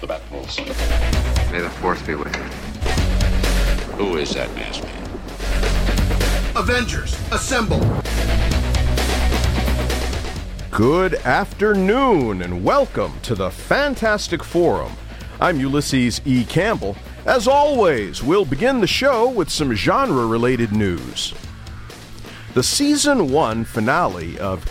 To the Batmobiles. May the force be with you. Who is that masked man? Avengers, assemble! Good afternoon and welcome to the Fantastic Forum. I'm Ulysses E. Campbell. As always, we'll begin the show with some genre related news. The season 1 finale of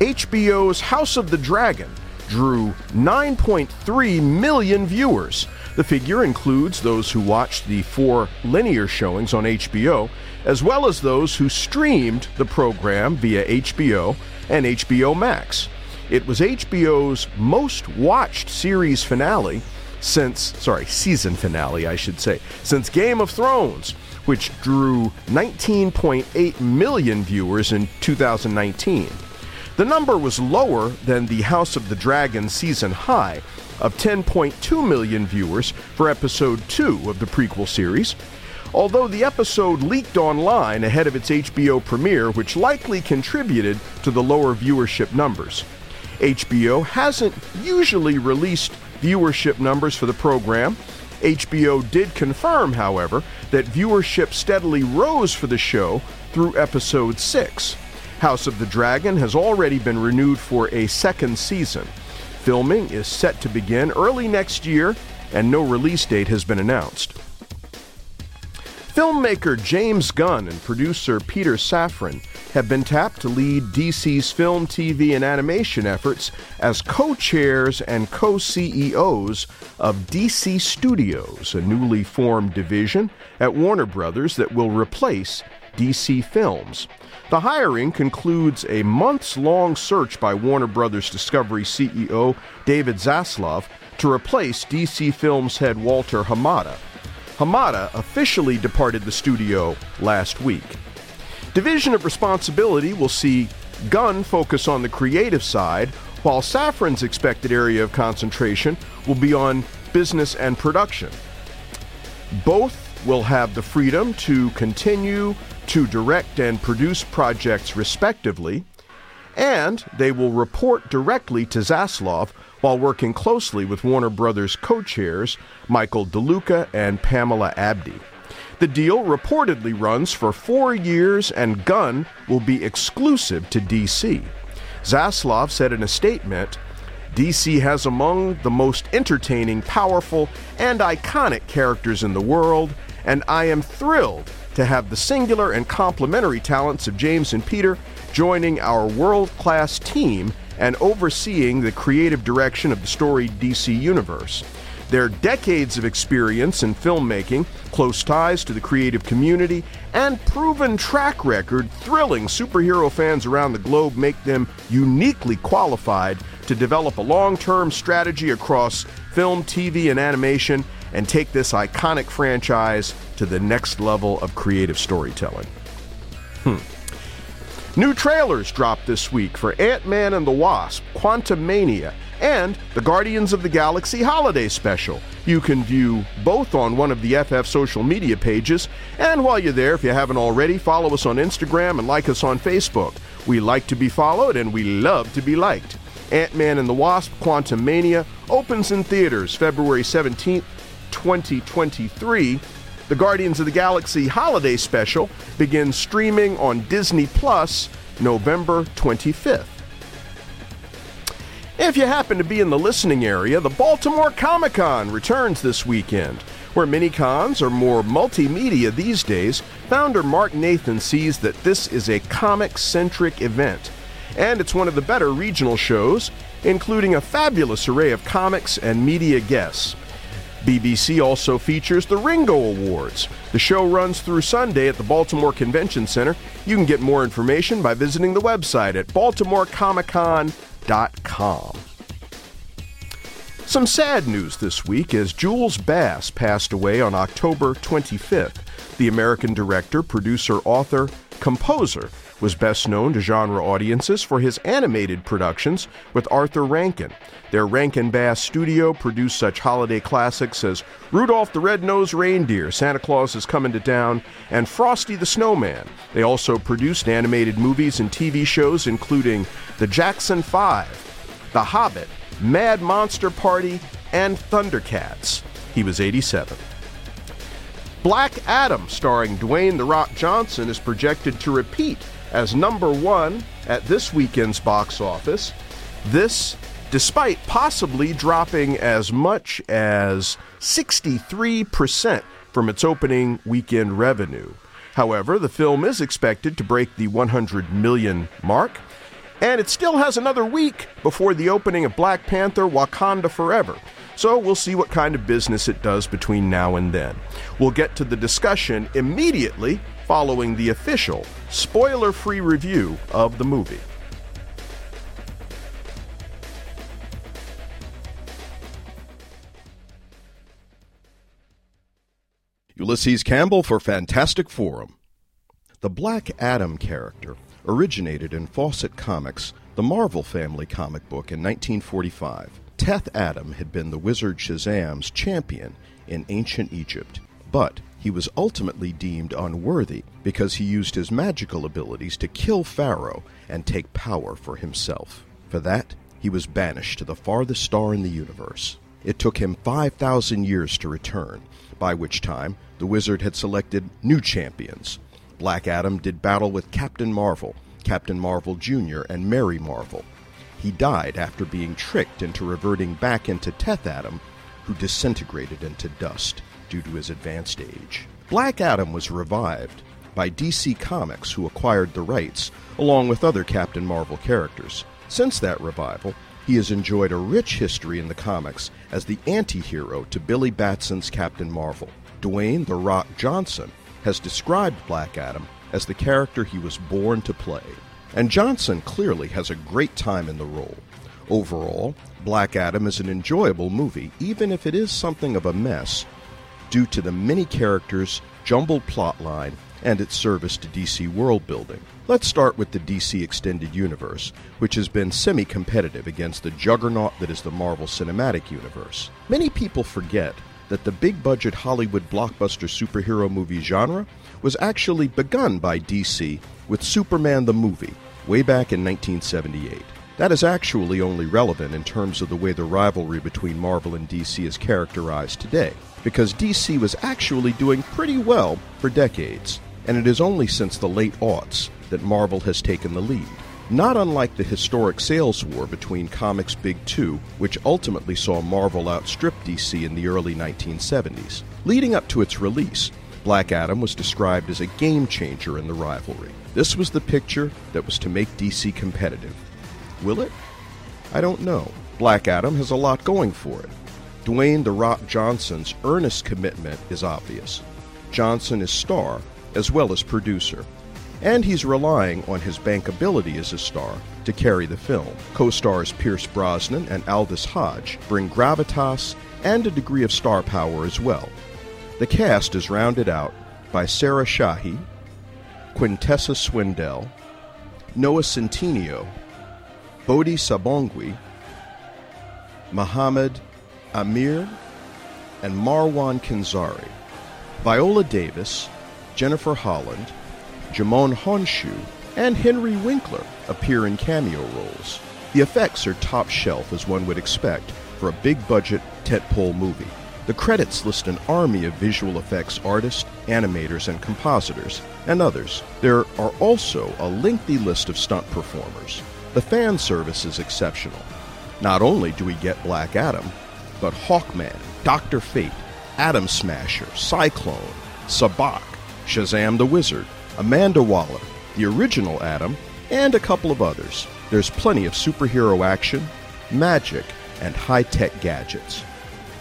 HBO's House of the Dragon drew 9.3 million viewers. The figure includes those who watched the four linear showings on HBO, as well as those who streamed the program via HBO and HBO Max. It was HBO's most watched series finale since, sorry, season finale, I should say, since Game of Thrones, which drew 19.8 million viewers in 2019. The number was lower than the House of the Dragon season high of 10.2 million viewers for episode 2 of the prequel series, although the episode leaked online ahead of its HBO premiere, which likely contributed to the lower viewership numbers. HBO hasn't usually released viewership numbers for the program. HBO did confirm, however, that viewership steadily rose for the show through episode 6. House of the Dragon has already been renewed for a second season. Filming is set to begin early next year, and no release date has been announced. Filmmaker James Gunn and producer Peter Safran have been tapped to lead DC's film, TV, and animation efforts as co chairs and co CEOs of DC Studios, a newly formed division at Warner Brothers that will replace DC Films. The hiring concludes a months long search by Warner Brothers Discovery CEO David Zaslav to replace DC Films head Walter Hamada. Hamada officially departed the studio last week. Division of responsibility will see Gunn focus on the creative side, while Safran's expected area of concentration will be on business and production. Both will have the freedom to continue to direct and produce projects respectively, and they will report directly to Zaslav while working closely with Warner Brothers co chairs Michael DeLuca and Pamela Abdy. The deal reportedly runs for four years, and Gunn will be exclusive to DC. Zaslav said in a statement DC has among the most entertaining, powerful, and iconic characters in the world, and I am thrilled to have the singular and complementary talents of James and Peter joining our world class team and overseeing the creative direction of the storied DC universe. Their decades of experience in filmmaking, close ties to the creative community, and proven track record thrilling superhero fans around the globe make them uniquely qualified to develop a long term strategy across film, TV, and animation and take this iconic franchise to the next level of creative storytelling. Hmm. New trailers dropped this week for Ant Man and the Wasp, Quantumania, and the Guardians of the Galaxy Holiday Special. You can view both on one of the FF social media pages, and while you're there, if you haven't already, follow us on Instagram and like us on Facebook. We like to be followed and we love to be liked. Ant Man and the Wasp Quantumania opens in theaters February 17th, 2023. The Guardians of the Galaxy Holiday Special begins streaming on Disney Plus November 25th. If you happen to be in the listening area, the Baltimore Comic Con returns this weekend. Where mini cons are more multimedia these days, founder Mark Nathan sees that this is a comic centric event. And it's one of the better regional shows, including a fabulous array of comics and media guests. BCC also features the Ringo Awards. The show runs through Sunday at the Baltimore Convention Center. You can get more information by visiting the website at baltimorecomiccon.com. Some sad news this week as Jules Bass passed away on October 25th. The American director, producer, author, composer was best known to genre audiences for his animated productions with Arthur Rankin. Their Rankin Bass studio produced such holiday classics as Rudolph the Red-Nosed Reindeer, Santa Claus is Coming to Town, and Frosty the Snowman. They also produced animated movies and TV shows including The Jackson 5, The Hobbit, Mad Monster Party, and Thundercats. He was 87. Black Adam, starring Dwayne The Rock Johnson, is projected to repeat as number one at this weekend's box office. This, despite possibly dropping as much as 63% from its opening weekend revenue. However, the film is expected to break the 100 million mark, and it still has another week before the opening of Black Panther Wakanda Forever. So we'll see what kind of business it does between now and then. We'll get to the discussion immediately following the official, spoiler free review of the movie. Ulysses Campbell for Fantastic Forum. The Black Adam character originated in Fawcett Comics, the Marvel Family comic book, in 1945. Teth Adam had been the wizard Shazam's champion in ancient Egypt, but he was ultimately deemed unworthy because he used his magical abilities to kill Pharaoh and take power for himself. For that, he was banished to the farthest star in the universe. It took him 5,000 years to return, by which time the wizard had selected new champions. Black Adam did battle with Captain Marvel, Captain Marvel Jr., and Mary Marvel. He died after being tricked into reverting back into Teth Adam, who disintegrated into dust due to his advanced age. Black Adam was revived by DC Comics, who acquired the rights, along with other Captain Marvel characters. Since that revival, he has enjoyed a rich history in the comics as the anti hero to Billy Batson's Captain Marvel. Dwayne The Rock Johnson has described Black Adam as the character he was born to play. And Johnson clearly has a great time in the role. Overall, Black Adam is an enjoyable movie, even if it is something of a mess, due to the many characters, jumbled plotline, and its service to DC world building. Let's start with the DC Extended Universe, which has been semi competitive against the juggernaut that is the Marvel Cinematic Universe. Many people forget that the big budget Hollywood blockbuster superhero movie genre was actually begun by DC with Superman the movie way back in 1978. That is actually only relevant in terms of the way the rivalry between Marvel and DC is characterized today, because DC was actually doing pretty well for decades, and it is only since the late aughts that Marvel has taken the lead. Not unlike the historic sales war between Comics Big Two, which ultimately saw Marvel outstrip DC in the early 1970s. Leading up to its release, Black Adam was described as a game changer in the rivalry. This was the picture that was to make DC competitive. Will it? I don't know. Black Adam has a lot going for it. Dwayne The Rock Johnson's earnest commitment is obvious. Johnson is star as well as producer, and he's relying on his bankability as a star to carry the film. Co stars Pierce Brosnan and Aldis Hodge bring gravitas and a degree of star power as well. The cast is rounded out by Sarah Shahi, Quintessa Swindell, Noah Centineo, Bodhi Sabongui, Muhammad Amir, and Marwan Kenzari. Viola Davis, Jennifer Holland, Djimon Hounsou, and Henry Winkler appear in cameo roles. The effects are top shelf as one would expect for a big budget tentpole movie. The credits list an army of visual effects artists, animators, and compositors, and others. There are also a lengthy list of stunt performers. The fan service is exceptional. Not only do we get Black Adam, but Hawkman, Dr. Fate, Atom Smasher, Cyclone, Sabbac, Shazam the Wizard, Amanda Waller, the original Adam, and a couple of others. There's plenty of superhero action, magic, and high tech gadgets.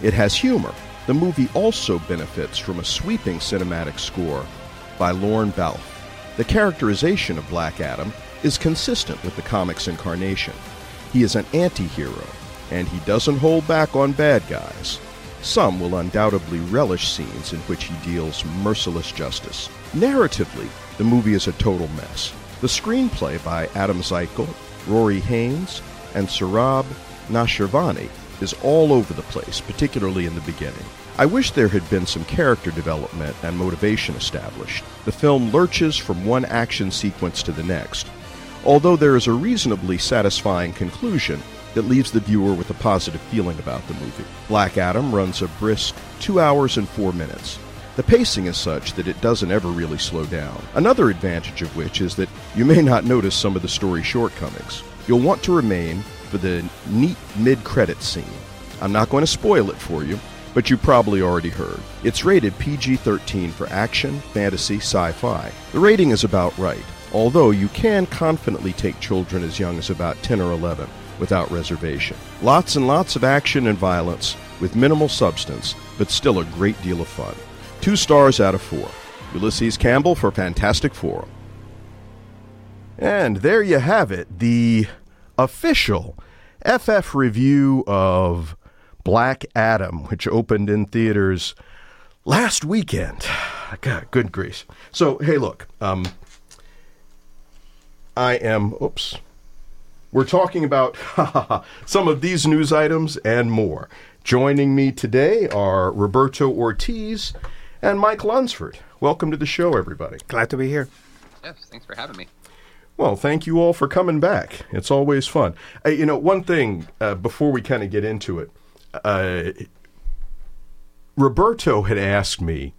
It has humor. The movie also benefits from a sweeping cinematic score by Lorne Balfe. The characterization of Black Adam is consistent with the comic's incarnation. He is an anti hero, and he doesn't hold back on bad guys. Some will undoubtedly relish scenes in which he deals merciless justice. Narratively, the movie is a total mess. The screenplay by Adam Zeichel, Rory Haines, and Sohrab Noshirvani is all over the place, particularly in the beginning. I wish there had been some character development and motivation established. The film lurches from one action sequence to the next, although there is a reasonably satisfying conclusion that leaves the viewer with a positive feeling about the movie. Black Adam runs a brisk 2 hours and 4 minutes. The pacing is such that it doesn't ever really slow down. Another advantage of which is that you may not notice some of the story shortcomings. You'll want to remain for the neat mid credit scene. I'm not going to spoil it for you, but you probably already heard. It's rated PG 13 for action, fantasy, sci fi. The rating is about right, although you can confidently take children as young as about 10 or 11 without reservation. Lots and lots of action and violence with minimal substance, but still a great deal of fun. Two stars out of four. Ulysses Campbell for Fantastic Forum. And there you have it, the official FF review of Black Adam, which opened in theaters last weekend. God, good grief. So, hey, look, um, I am, oops, we're talking about some of these news items and more. Joining me today are Roberto Ortiz and Mike Lunsford. Welcome to the show, everybody. Glad to be here. Yes, thanks for having me. Well, thank you all for coming back. It's always fun. Uh, you know, one thing uh, before we kind of get into it, uh, Roberto had asked me.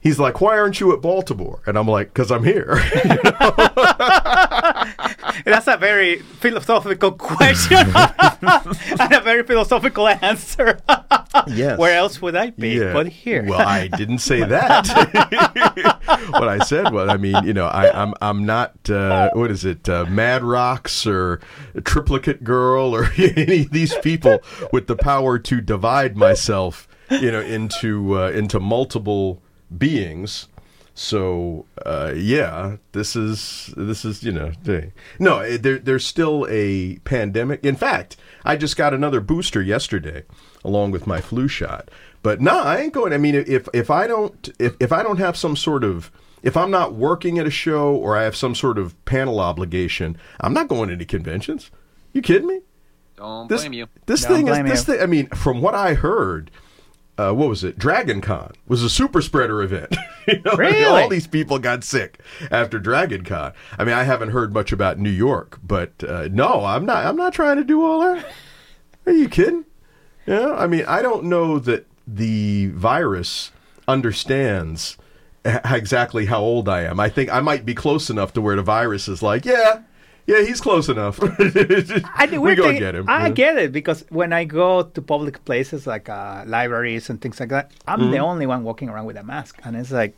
He's like, "Why aren't you at Baltimore?" And I'm like, "Cause I'm here." That's a very philosophical question and a very philosophical answer. yes. Where else would I be Yeah. but here? well, I didn't say that. what I said was, I mean, you know, I, I'm I'm not uh, what is it, uh, Madrox or Triplicate Girl or any of these people with the power to divide myself, you know, into uh, into multiple beings. So uh, yeah, this is this is you know hey. no eh, there there's still a pandemic. In fact, I just got another booster yesterday, along with my flu shot. But no, I ain't going. I mean, if if I don't if if I don't have some sort of if I'm not working at a show or I have some sort of panel obligation, I'm not going to any conventions. You kidding me? Don't This blame you. this Don't thing is this you. thing. I mean, from what I heard, uh, what was it? Dragon Con was a super spreader event. you know, Really? all these people got sick after Dragon Con. I mean, I haven't heard much about New York, but uh, no, I'm not. I'm not trying to do all that. Are you kidding? Yeah, I mean, I don't know that the virus understands h- exactly how old I am. I think I might be close enough to where the virus is like, yeah, yeah, he's close enough. I we we're go get him. I Yeah. get it because when I go to public places like uh, libraries and things like that, I'm Mm-hmm. the only one walking around with a mask, and it's like,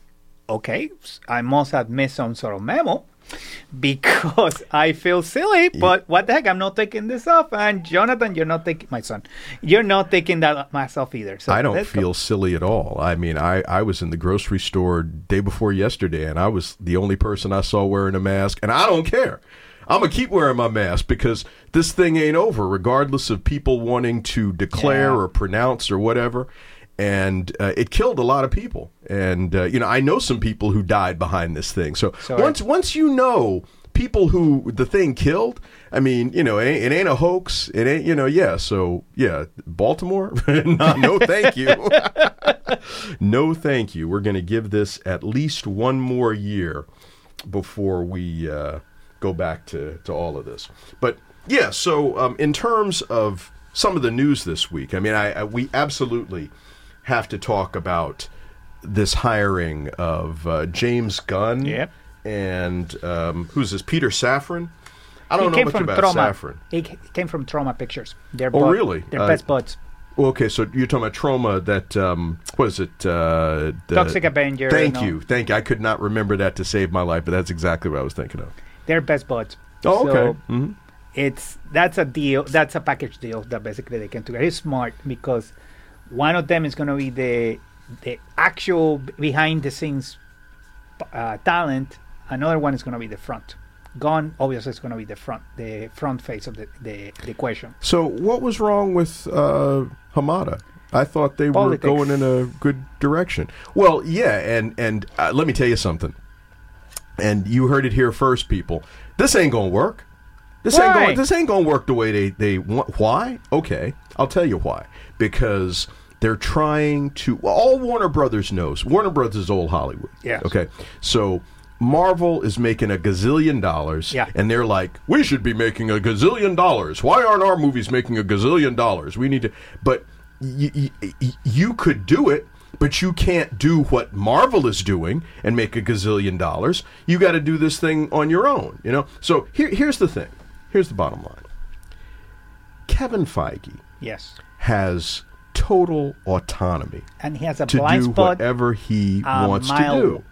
okay, I must have missed some sort of memo because I feel silly. But what the heck, I'm not taking this off. And Jonathan, you're not taking my son, you're not taking that mask off either. So I don't let's go. feel silly at all. I mean, I, I was in the grocery store day before yesterday, and I was the only person I saw wearing a mask, and I don't care. I'm gonna keep wearing my mask because this thing ain't over, regardless of people wanting to declare Yeah. or pronounce or whatever. And uh, it killed a lot of people, and uh, you know I know some people who died behind this thing. So once once you know people who the thing killed, I mean, you know, it ain't, it ain't a hoax. It ain't, you know, yeah. So yeah, Baltimore, no, no, thank you. no, thank you. We're going to give this at least one more year before we uh, go back to, to all of this. But yeah, so um, in terms of some of the news this week, I mean, I, I we absolutely have to talk about this hiring of uh, James Gunn Yep. and um, who's this? Peter Safran. I don't know came much about Troma. Safran. He came from Troma Pictures. They're Oh, really? They're Uh, best buds. Okay, so you're talking about Troma that um, what is it? Uh, the- Toxic Avenger Thank you, thank you. I could not remember that to save my life, but that's exactly what I was thinking of. They're best buds. Oh, okay. So Mhm. it's that's a deal. That's a package deal that basically they came together. It's smart because one of them is going to be the the actual behind the scenes uh, talent. Another one is going to be the front Gunn obviously is going to be the front the front face of the the, the equation. So what was wrong with uh, Hamada? I thought they Politics. were going in a good direction. Well, yeah, and and uh, let me tell you something. And you heard it here first, people. This ain't gonna work. This ain't Why? going. This ain't gonna work the way they they want. Why? Okay, I'll tell you why. Because they're trying to. All Warner Brothers knows. Warner Brothers is old Hollywood. Yes. Okay. So. Marvel is making a gazillion dollars, Yeah. and they're like, "We should be making a gazillion dollars. Why aren't our movies making a gazillion dollars? We need to." But y- y- y- you could do it, but you can't do what Marvel is doing and make a gazillion dollars. You got to do this thing on your own, you know. So here, here's the thing. Here's the bottom line. Kevin Feige Yes, has total autonomy and he has a to blind do spot whatever he wants to do.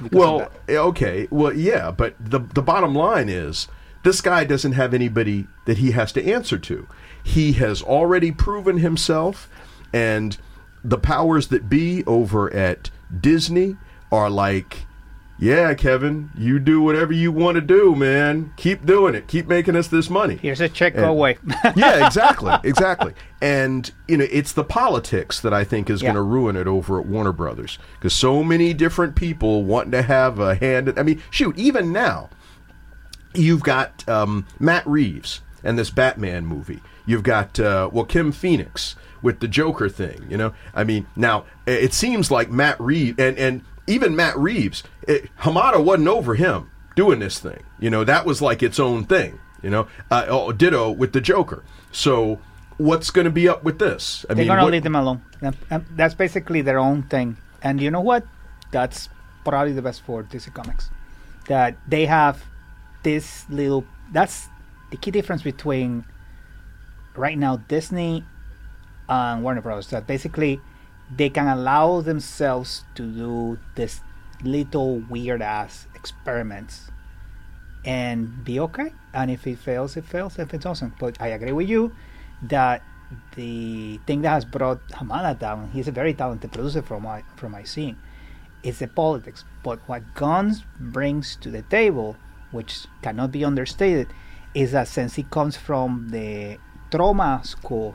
of Well, eh, okay. Well, yeah, but the the bottom line is this guy doesn't have anybody that he has to answer to. He has already proven himself and the powers that be over at Disney are like yeah, Kevin, you do whatever you want to do, man. Keep doing it. Keep making us this money. here's a check. And- Go away. yeah, exactly, exactly. And you know, it's the politics that I think is Yeah. going to ruin it over at Warner Brothers because so many different people wanting to have a hand. In, I mean, shoot, even now, you've got um, Matt Reeves and this Batman movie. You've got uh, well, Joaquin Phoenix with the Joker thing. You know, I mean, now it seems like Matt Reeves and and even Matt Reeves, it, Hamada wasn't over him doing this thing. You know, that was like its own thing. You know, uh, oh, ditto with the Joker. So. What's going to be up with this? I They're gonna what- leave them alone. That's basically their own thing. And you know what? That's probably the best for DC Comics. That they have this little. That's the key difference between right now Disney and Warner Brothers. That basically they can allow themselves to do this little weird ass experiments and be okay. And if it fails, it fails. If it doesn't, but I agree with you that the thing that has brought Hamada down, he's a very talented producer from my from my seeing, is the politics. But what Gunn's brings to the table, which cannot be understated, is that since he comes from the Troma school,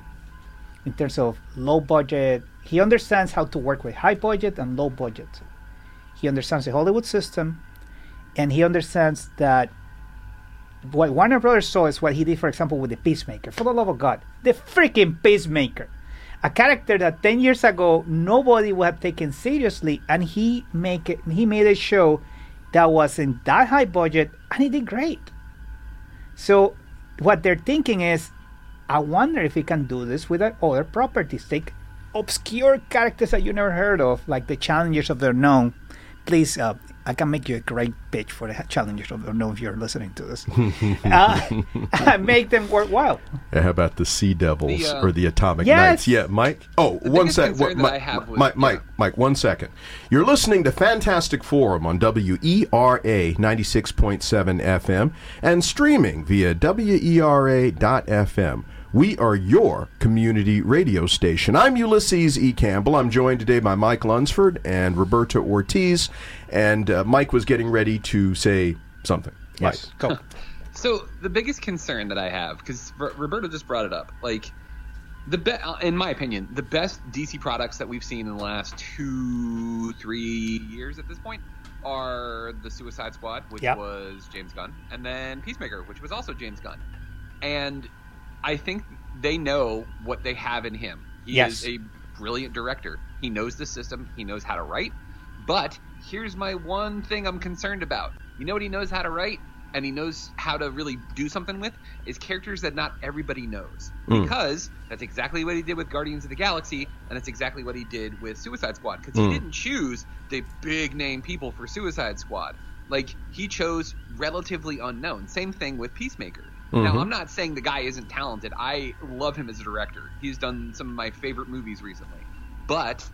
in terms of low budget, he understands how to work with high budget and low budget. He understands the Hollywood system, and he understands that what Warner Brothers saw is what he did, for example, with the Peacemaker. For the love of God, the freaking Peacemaker, a character that ten years ago nobody would have taken seriously, and he make it, he made a show that wasn't that high budget, and he did great. So, what they're thinking is, I wonder if we can do this with our other properties. Take obscure characters that you never heard of, like the Challengers of the Unknown. Please, uh, I can make you a great pitch for the Challengers of the Unknown if you're listening to this. uh, make them worthwhile. Yeah, how about the Sea Devils The, uh, or the Atomic Yes! Knights? Yeah, Mike. Oh, one biggest second. concern that Mike, I have with- Mike, Mike, yeah. Mike, one second. You're listening to Fantastic Forum on WERA 96.7 FM and streaming via E WERA.FM. We are your community radio station. I'm Ulysses E. Campbell. I'm joined today by Mike Lunsford and Roberto Ortiz. And uh, Mike was getting ready to say something. Yes, go. So the biggest concern that I have, because Roberto just brought it up, like the be- uh, in my opinion, the best DC products that we've seen in the last two, three years at this point are the Suicide Squad, which Yep. was James Gunn, and then Peacemaker, which was also James Gunn. And I think they know what they have in him. He Yes. is a brilliant director. He knows the system. He knows how to write. But here's my one thing I'm concerned about. You know what he knows how to write? And he knows how to really do something with is characters that not everybody knows. Hmm. Because that's exactly what he did with Guardians of the Galaxy, and that's exactly what he did with Suicide Squad. Because he hmm. didn't choose the big name people for Suicide Squad. Like, he chose relatively unknown. Same thing with Peacemaker. Now, mm-hmm. I'm not saying the guy isn't talented. I love him as a director. He's done some of my favorite movies recently. But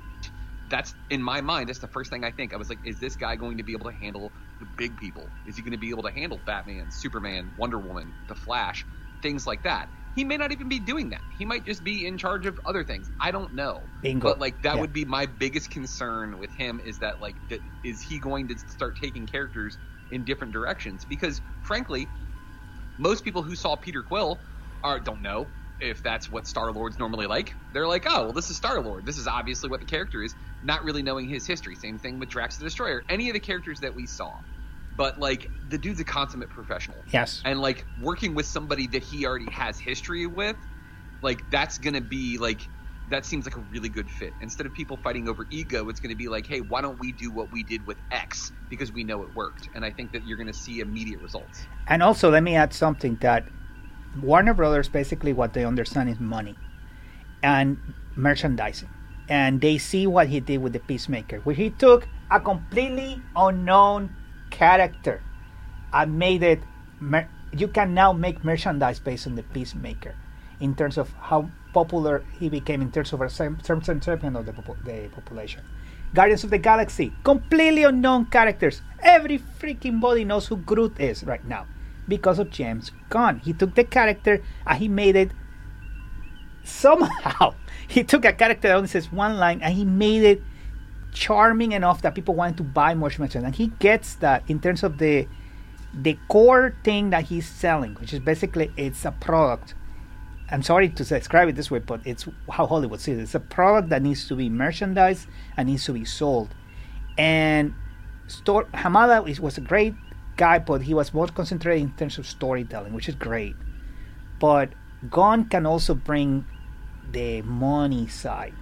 that's in my mind that's the first thing i think i was like is this guy going to be able to handle the big people is he going to be able to handle batman superman wonder woman the flash things like that he may not even be doing that he might just be in charge of other things i don't know Bingo. but like that Yeah. would be my biggest concern with him is that like that is he going to start taking characters in different directions because frankly most people who saw Peter Quill are don't know if that's what Star Lord's normally like. They're like, oh, well, this is Star Lord. This is obviously what the character is, not really knowing his history. Same thing with Drax the Destroyer. Any of the characters that we saw. But like the dude's a consummate professional. Yes. And like working with somebody that he already has history with, like that's gonna be like that seems like a really good fit. Instead of people fighting over ego, it's going to be like, hey, why don't we do what we did with X because we know it worked? And I think that you're going to see immediate results. And also, let me add something that Warner Brothers basically what they understand is money and merchandising. And they see what he did with the Peacemaker, where he took a completely unknown character and made it. Mer- you can now make merchandise based on the Peacemaker in terms of how popular he became in terms of a certain segment of the, the population. Guardians of the Galaxy, completely unknown characters. Every freaking body knows who Groot is right now because of James Gunn. He took the character and he made it somehow. He took a character that only says one line and he made it charming enough that people wanted to buy more merchandise. And he gets that in terms of the the core thing that he's selling, which is basically it's a product. I'm sorry to describe it this way, but it's how Hollywood sees it. It's a product that needs to be merchandised and needs to be sold. And store Hamada is, was a great guy, but he was more concentrated in terms of storytelling, which is great. But Gunn can also bring the money side,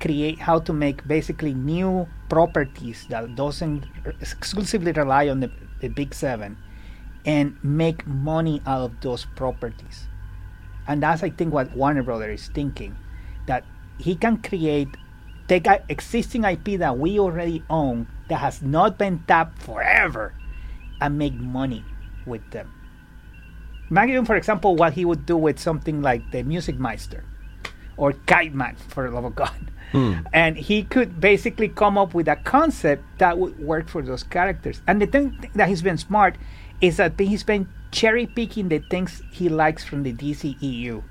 create how to make basically new properties that doesn't exclusively rely on the, the big seven, and make money out of those properties. And that's I think what Warner Brothers is thinking, that he can create take an existing IP that we already own that has not been tapped forever and make money with them. Imagine, for example, what he would do with something like the Music Meister or Kite Man, for the love of God. Hmm. And he could basically come up with a concept that would work for those characters. And the thing that he's been smart is that he's been cherry picking the things he likes from the DCEU.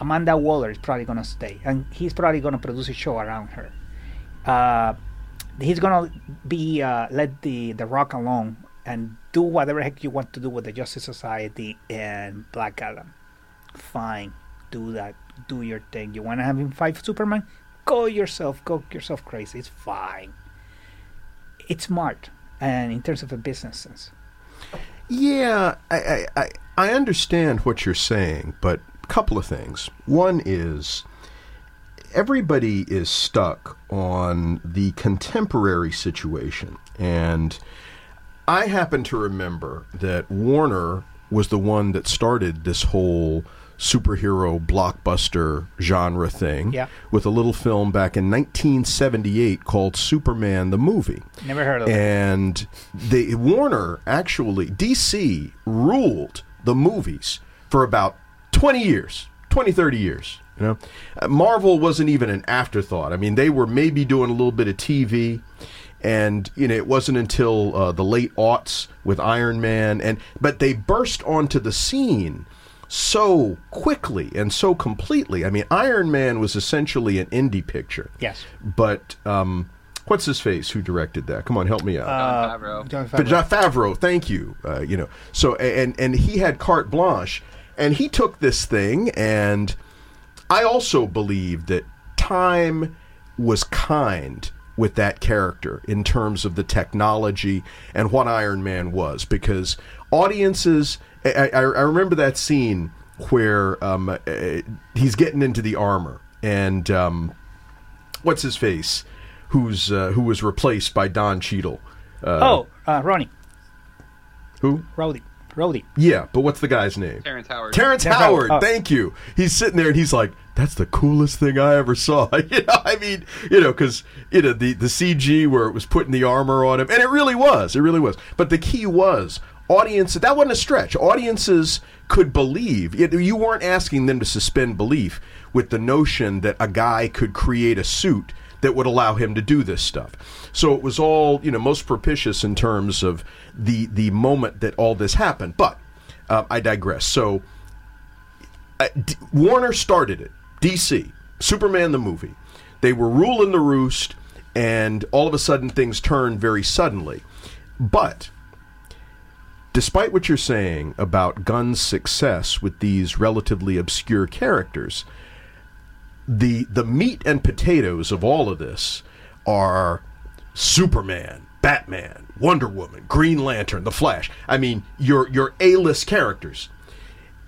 Amanda Waller is probably going to stay, and he's probably going to produce a show around her. Uh, he's going to be uh, let the the Rock alone and do whatever heck you want to do with the Justice Society and Black Adam. Fine, do that. Do your thing. You want to have him fight Superman? Go yourself. Go yourself crazy. It's fine. It's smart, and in terms of a business sense. Yeah, I, I, I, understand what you're saying, but a couple of things. One is everybody is stuck on the contemporary situation. And I happen to remember that Warner was the one that started this whole superhero blockbuster genre thing Yeah. with a little film back in 1978 called Superman the Movie. Never heard of it. And the Warner actually DC ruled the movies for about 20 years, 20 30 years, you know. Uh, Marvel wasn't even an afterthought. I mean, they were maybe doing a little bit of TV and you know it wasn't until uh, the late aughts with Iron Man and but they burst onto the scene so quickly and so completely. I mean, Iron Man was essentially an indie picture. Yes. But um, what's his face? Who directed that? Come on, help me out. Jon Favreau. John Favreau. Jon Favreau, thank you. Uh, you know, so and and he had carte blanche, and he took this thing, and I also believe that time was kind with that character in terms of the technology and what Iron Man was, because audiences. I, I, I remember that scene where um, uh, he's getting into the armor, and um, what's his face, who's uh, who was replaced by Don Cheadle. Uh, oh, uh, Ronnie, who? Rhodey, Rhodey. Yeah, but what's the guy's name? Terrence Howard. Terrence Terrence Howard. Howard. Oh. Thank you. He's sitting there and he's like, "That's the coolest thing I ever saw." you know, I mean, you know, because you know the the CG where it was putting the armor on him, and it really was. It really was. But the key was audience. That wasn't a stretch. Audiences could believe. You you weren't asking them to suspend belief with the notion that a guy could create a suit that would allow him to do this stuff. So it was all, you know, most propitious in terms of the the moment that all this happened. But uh, I digress. So uh, D- Warner started it. DC, Superman the movie. They were ruling the roost, and all of a sudden things turned very suddenly. But despite what you're saying about Gunn's success with these relatively obscure characters, the the meat and potatoes of all of this are Superman, Batman, Wonder Woman, Green Lantern, The Flash. I mean, your your A-list characters.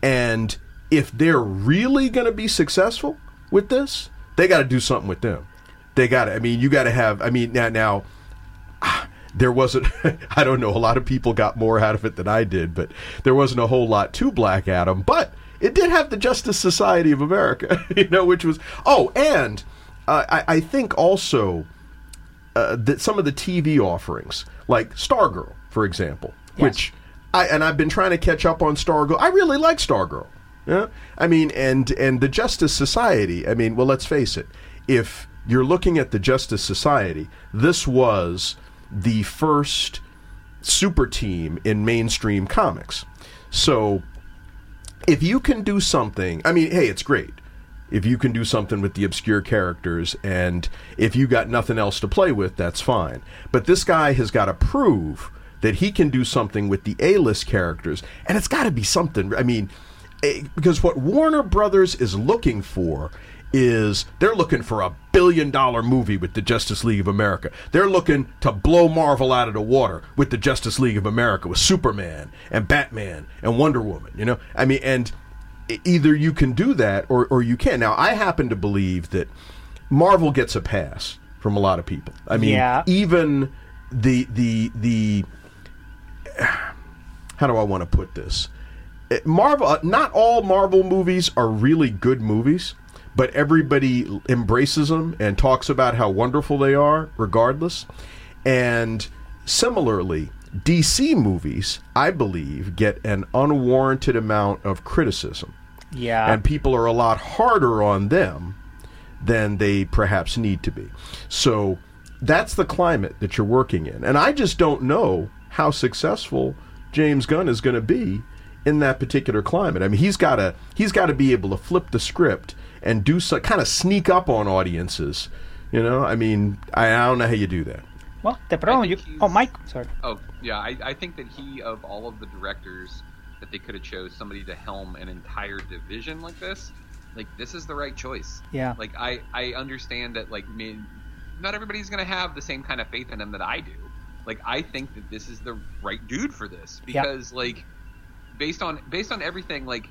And if they're really going to be successful with this, they got to do something with them. They got to I mean, you got to have I mean, now now ah, there wasn't I don't know, a lot of people got more out of it than I did, but there wasn't a whole lot to Black Adam, but it did have the Justice Society of America, you know, which was oh, and uh, I, I think also uh, that some of the TV offerings, like Stargirl, for example, which I and I've been trying to catch up on Stargirl. I really like Stargirl. Yeah, I mean, and and the Justice Society. I mean, well, let's face it. If you're looking at the Justice Society, this was the first super team in mainstream comics. So if you can do something, I mean, hey, it's great. If you can do something with the obscure characters, and if you got nothing else to play with, that's fine. But this guy has got to prove that he can do something with the A-list characters, and it's got to be something. I mean, eh, because what Warner Brothers is looking for is they're looking for a billion dollar movie with the Justice League of America. They're looking to blow Marvel out of the water with the Justice League of America with Superman and Batman and Wonder Woman, you know? I mean and either you can do that or or you can. Now, I happen to believe that Marvel gets a pass from a lot of people. I mean, Yeah. even the the the how do I want to put this? Uh, Marvel, uh, not all Marvel movies are really good movies, but everybody embraces them and talks about how wonderful they are, regardless. And similarly, DC movies, I believe, get an unwarranted amount of criticism. Yeah. And people are a lot harder on them than they perhaps need to be. So that's the climate that you're working in. And I just don't know how successful James Gunn is going to be in that particular climate. I mean, he's got to he's got to be able to flip the script and do so kind of sneak up on audiences. You know, I mean, I, I don't know how you do that. well, the problem you. Oh, Mike. Sorry. Oh yeah, I, I think that he of all of the directors that they could have chose somebody to helm an entire division like this, like this is the right choice. Yeah. Like I I understand that like me, not everybody's gonna have the same kind of faith in him that I do. Like I think that this is the right dude for this Yeah. because like based on based on everything like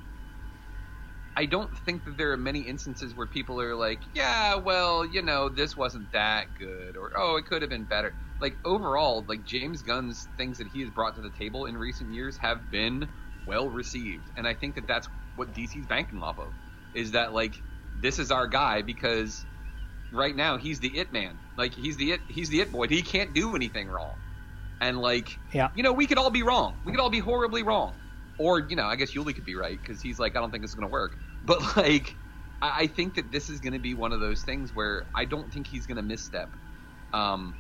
I don't think that there are many instances where people are like, yeah, well, you know, this wasn't that good, or oh, it could have been better. Like overall, like James Gunn's things that he has brought to the table in recent years have been well received, and I think that that's what DC's banking off of, is that like this is our guy because right now he's the it man, like he's the it he's the it boy. He can't do anything wrong, and like Yeah. you know, we could all be wrong. We could all be horribly wrong. Or, you know, I guess Ulie could be right because he's like, I don't think this is going to work. But, like, I, I think that this is going to be one of those things where I don't think he's going to misstep um,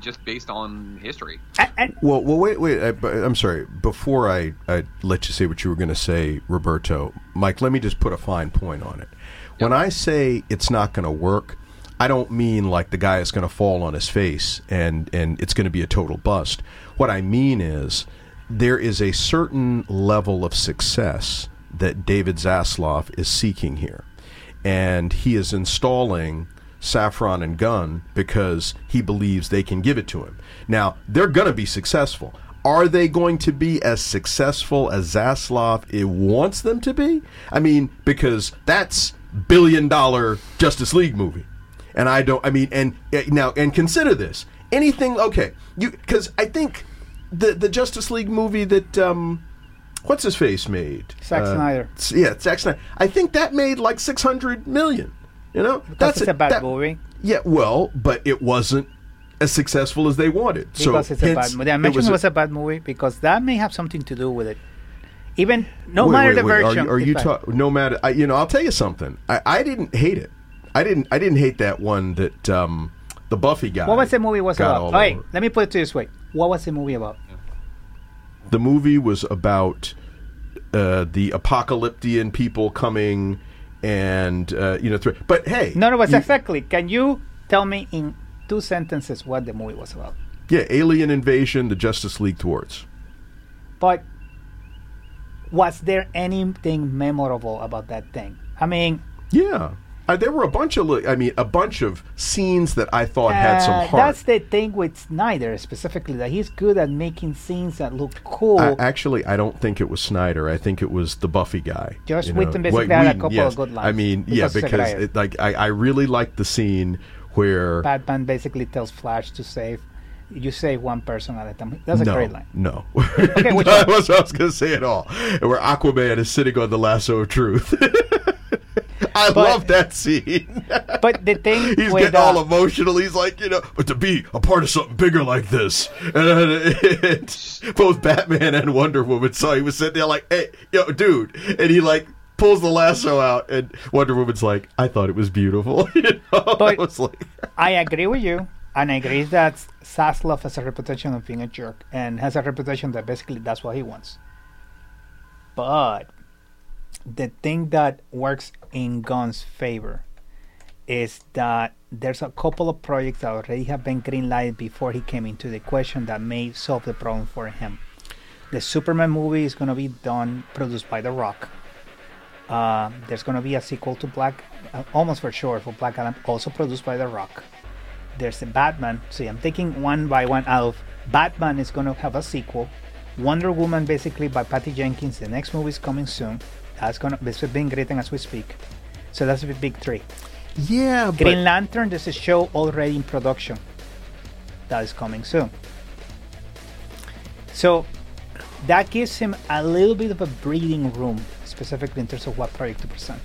just based on history. And, and Well, well, wait, wait. I, I'm sorry. Before I, I let you say what you were going to say, Roberto, Mike, let me just put a fine point on it. When I say it's not going to work, I don't mean like the guy is going to fall on his face and and it's going to be a total bust. What I mean is there is a certain level of success that David Zaslav is seeking here, and he is installing Safran and Gunn because he believes they can give it to him. Now, they're going to be successful. Are they going to be as successful as Zaslav it wants them to be? I mean, because that's billion dollar Justice League movie. And I don't I mean and uh, now and consider this. Anything okay. You cuz I think the the Justice League movie that um what's his face made? Zack Uh, Snyder. Yeah, Zack Snyder. I think that made like 600 million, you know? That's it's a bad that- movie. Yeah, well, but it wasn't as successful as they wanted. so Because it's a bad movie. I it mentioned was it was a bad movie because that may have something to do with it. Even no Wait, matter wait, the wait, version. Are you, are you ta- no matter? I, you know, I'll tell you something. I, I didn't hate it. I didn't. I didn't hate that one that um, the Buffy guy. what was the movie was about? all Okay, over. let me put it this way. What was the movie about? The movie was about uh, the Apokoliptian people coming and uh, you know. Th- but hey, No, no, but you- exactly. Can you tell me in two sentences what the movie was about? Yeah, alien invasion. The Justice League thwarts. But was there anything memorable about that thing? I mean, Yeah. Uh, there were a bunch of, li- I mean, a bunch of scenes that I thought had some uh, heart. that's the thing with Snyder specifically that he's good at making scenes that look cool. I, actually, I don't think it was Snyder. I think it was the Buffy guy. You know. Whedon basically Wh- had a couple yes. of good lines I mean, yeah, because it, like I, I really liked the scene where Batman basically tells Flash to save. You save one person at a time. That's a no, great line. No, Okay, which was what I was going to say at all. Where Aquaman is sitting on the lasso of truth. I But- love that scene. But the thing He's with getting all uh, emotional. He's like, you know, but to be a part of something bigger like this, and, and both Batman and Wonder Woman saw he was sitting there like, hey, yo, dude, and he like pulls the lasso out, and Wonder Woman's like, I thought it was beautiful. you know, I But- was like, I agree with you, and I agree that Zaslav has a reputation of being a jerk and has a reputation that basically that's what he wants. But the thing that works in Gunn's favor is that there's a couple of projects that already have been greenlighted before he came into the question that may solve the problem for him. The Superman movie is going to be done, produced by The Rock. Uh, there's going to be a sequel to Black, uh, almost for sure, for Black Adam, also produced by The Rock. There's the Batman. See, I'm taking one by one out of Batman is going to have a sequel. Wonder Woman, basically by Patty Jenkins. The next movie is coming soon. That's gonna. This is being written as we speak. So that's the big three. yeah, but Green Lantern. There's a show already in production that is coming soon. So that gives him a little bit of a breathing room, specifically in terms of what project to present.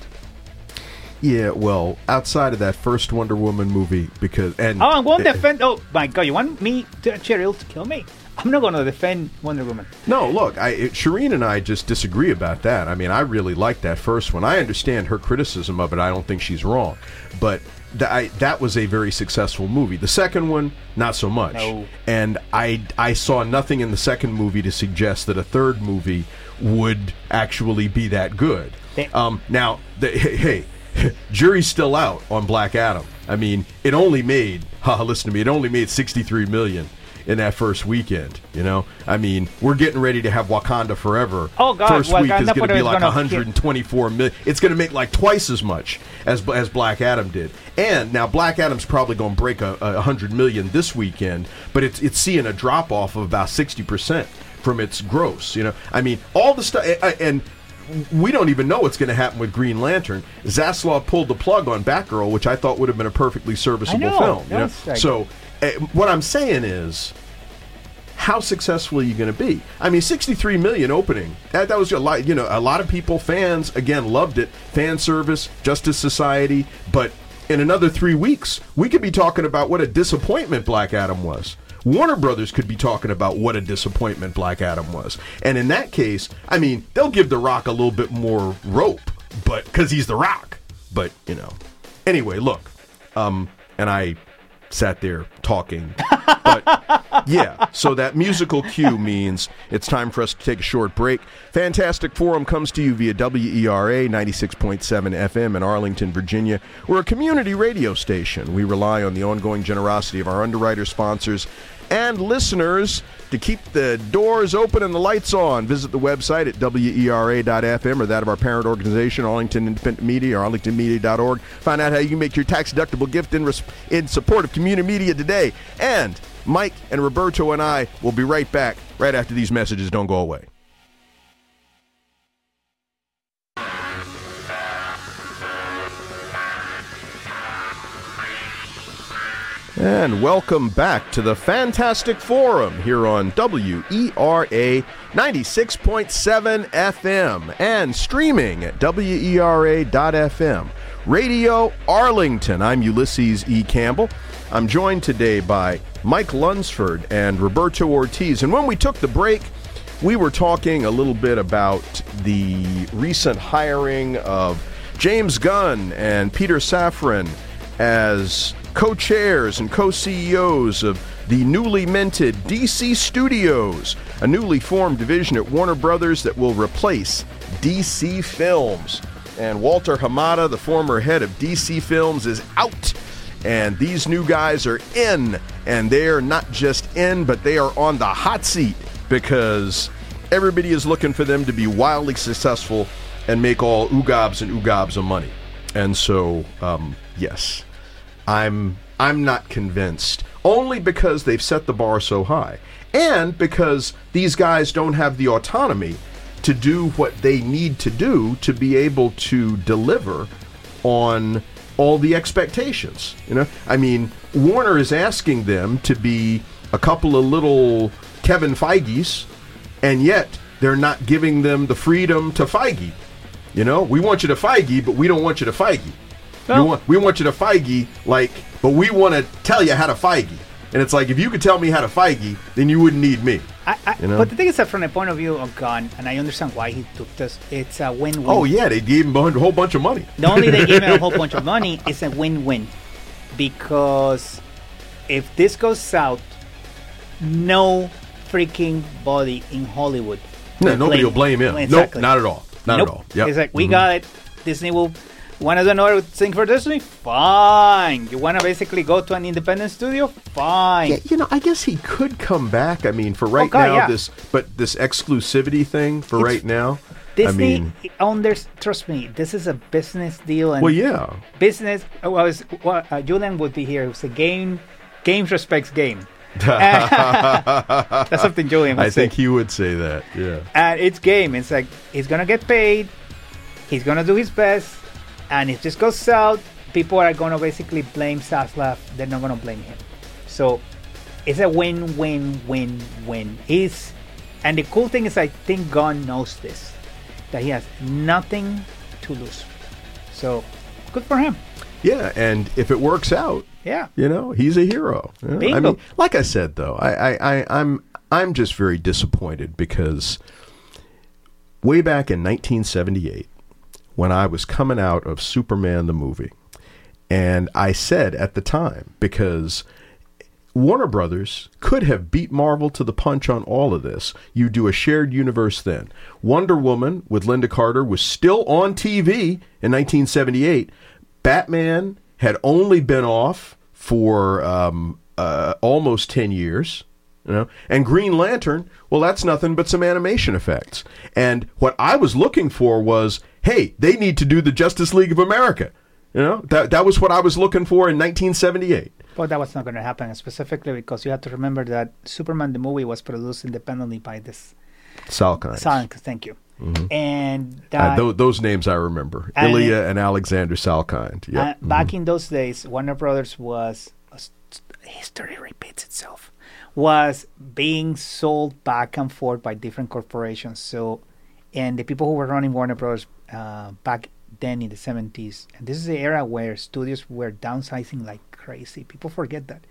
yeah. Well, outside of that first Wonder Woman movie, because and Oh, I won't defend. Oh my God! You want me to Cheryl to kill me? I'm not going to defend Wonder Woman. No, look, I, it, Shireen and I just disagree about that. I mean, I really like that first one. I understand her criticism of it. I don't think she's wrong, but th- I, that was a very successful movie. The second one, not so much. No. And I, I saw nothing in the second movie to suggest that a third movie would actually be that good. Um, now, the, hey, hey, jury's still out on Black Adam. I mean, it only made, haha, listen to me, it only made 63 million in that first weekend. You know, I mean, we're getting ready to have Wakanda Forever. Oh, God, first week is going to be like gonna 124 million. It's going to make like twice as much as as Black Adam did. And now Black Adam's probably going to break a, a hundred million this weekend, but it's it's seeing a drop off of about 60 percent from its gross. You know, I mean, all the stuff and. We don't even know what's going to happen with Green Lantern. Zaslav pulled the plug on Batgirl, which I thought would have been a perfectly serviceable know, film. You know? like- So, uh, what I'm saying is, how successful are you going to be? I mean, 63 million opening. That, that was a lot. You know, a lot of people, fans, again, loved it. Fan service, Justice Society. But in another three weeks, we could be talking about what a disappointment Black Adam was. Warner Brothers could be talking about what a disappointment Black Adam was. And in that case, I mean, they'll give The Rock a little bit more rope, but because he's The Rock. But, you know. Anyway, look. Um, and I sat there talking. But yeah, so that musical cue means it's time for us to take a short break. Fantastic Forum comes to you via WERA 96.7 FM in Arlington, Virginia. We're a community radio station. We rely on the ongoing generosity of our underwriter sponsors and listeners to keep the doors open and the lights on. Visit the website at wera.fm or that of our parent organization, Arlington Independent Media or arlingtonmedia.org. Find out how you can make your tax deductible gift in, res- in support of community media today. And Mike and Roberto and I will be right back right after these messages. Don't go away. And welcome back to the Fantastic Forum here on WERA 96.7 FM and streaming at WERA.FM. Radio Arlington. I'm Ulysses E. Campbell. I'm joined today by Mike Lunsford and Roberto Ortiz. And when we took the break, we were talking a little bit about the recent hiring of James Gunn and Peter Safran as co chairs and co CEOs of the newly minted DC Studios, a newly formed division at Warner Brothers that will replace DC Films. And Walter Hamada, the former head of DC Films, is out. And these new guys are in. And they are not just in, but they are on the hot seat because everybody is looking for them to be wildly successful and make all oogobs and oogobs of money. And so, um, yes, I'm I'm not convinced. Only because they've set the bar so high, and because these guys don't have the autonomy to do what they need to do to be able to deliver on all the expectations. You know, I mean, Warner is asking them to be a couple of little Kevin Feige's, and yet they're not giving them the freedom to Feige. You know, we want you to Feige, but we don't want you to Feige. Well- want, we want you to Feige, like, but we want to tell you how to Feige. And it's like, if you could tell me how to Feige, then you wouldn't need me. I, I, You know? But the thing is that from the point of view of Gunn, and I understand why he took this, it's a win-win. Oh, yeah, they gave him a whole bunch of money. Not only they gave him a whole bunch of money, it's a win-win because if this goes south, no freaking body in Hollywood. No, nobody will blame him. Exactly. Nope, not at all. Not Nope. at all. Yep. It's like we Mhm. got it. Disney will want to do another thing for Disney. Fine. You want to basically go to an independent studio? Fine. Yeah, you know, I guess he could come back. I mean, for right God, now, yeah. this but this exclusivity thing for It's- right now. Disney I mean, under trust me, this is a business deal and well, yeah. business. oh, I was well, uh, Julian would be here. It was a game. Games respects game. That's something Julian would say. I say. think he would say that. Yeah. and it's game. It's like he's gonna get paid. He's gonna do his best, and if this goes south, people are gonna basically blame Zaslav. They're not gonna blame him. So it's a win-win-win-win. He's and the cool thing is, I think Gunn knows this, that he has nothing to lose. So good for him. Yeah, and if it works out, Yeah. you know, he's a hero. You know? I mean, like I said though, I, I, I I'm I'm just very disappointed because way back in 1978, when I was coming out of Superman the movie, and I said at the time because Warner Brothers could have beat Marvel to the punch on all of this. You do a shared universe then. Wonder Woman with Lynda Carter was still on TV in 1978. Batman had only been off for um, uh, almost 10 years. You know, and Green Lantern, well, that's nothing but some animation effects. And what I was looking for was, hey, they need to do the Justice League of America. You know, that that was what I was looking for in 1978. But that was not going to happen, specifically because you have to remember that Superman the movie was produced independently by this Salkind. Salkind, Thank you. And Uh, that, tho- those names I remember. And- Ilya and Alexander Salkind. Yeah. uh, back in those days, Warner Brothers was history repeats itself. Was being sold back and forth by different corporations. So, and the people who were running Warner Brothers uh, back then in the seventies, and this is the era where studios were downsizing like crazy. People forget that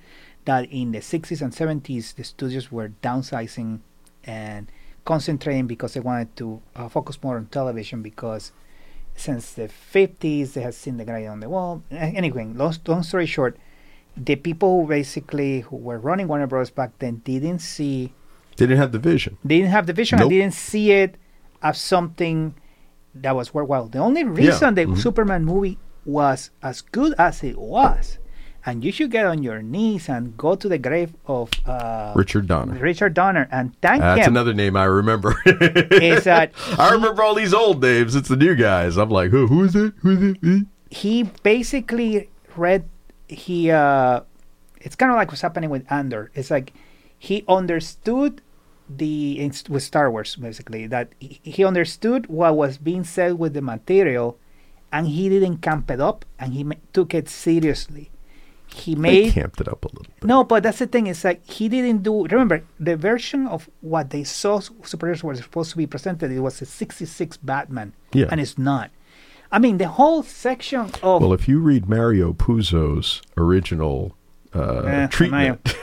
that in the sixties and seventies, the studios were downsizing and concentrating because they wanted to uh, focus more on television because since the 50s they had seen the guy on the wall anyway long, long story short the people who basically who were running warner bros back then didn't see they didn't have the vision. they didn't have the vision Nope. and didn't see it as something that was worthwhile the only reason the mhm. superman movie was as good as it was and you should get on your knees and go to the grave of uh, Richard Donner. richard donner and thank you. That's him another name I remember. is that I remember all these old names. It's the new guys. I'm like, who? Who is it? Who is it? He basically read he uh it's kind of like what's happening with Andor. It's like he understood the with Star Wars basically that he, he understood what was being said with the material, and he didn't camp it up, and he took it seriously. He They made camped it up a little bit. no, but that's the thing. It's like he didn't do. Remember, the version of what they saw superheroes were supposed to be presented. It was a '66 Batman, Yeah. and it's not. I mean, the whole section of Well, if you read Mario Puzo's original uh, Eh, treatment, but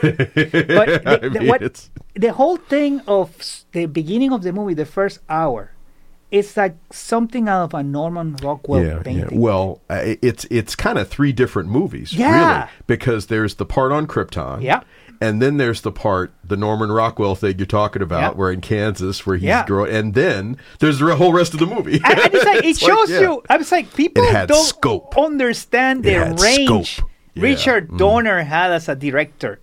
the, I mean, what, it's the whole thing of the beginning of the movie, the first hour, it's like something out of a Norman Rockwell yeah, yeah. painting. Well, uh, it's it's kind of three different movies, Yeah. really, because there's the part on Krypton, Yeah. and then there's the part, the Norman Rockwell thing you're talking about, Yeah. where in Kansas, where he's Yeah. growing, and then there's the whole rest of the movie. and, and it's like it It's like, shows yeah. you. I was like, people don't scope. understand the range scope. Yeah. Richard Mm. Donner had as a director,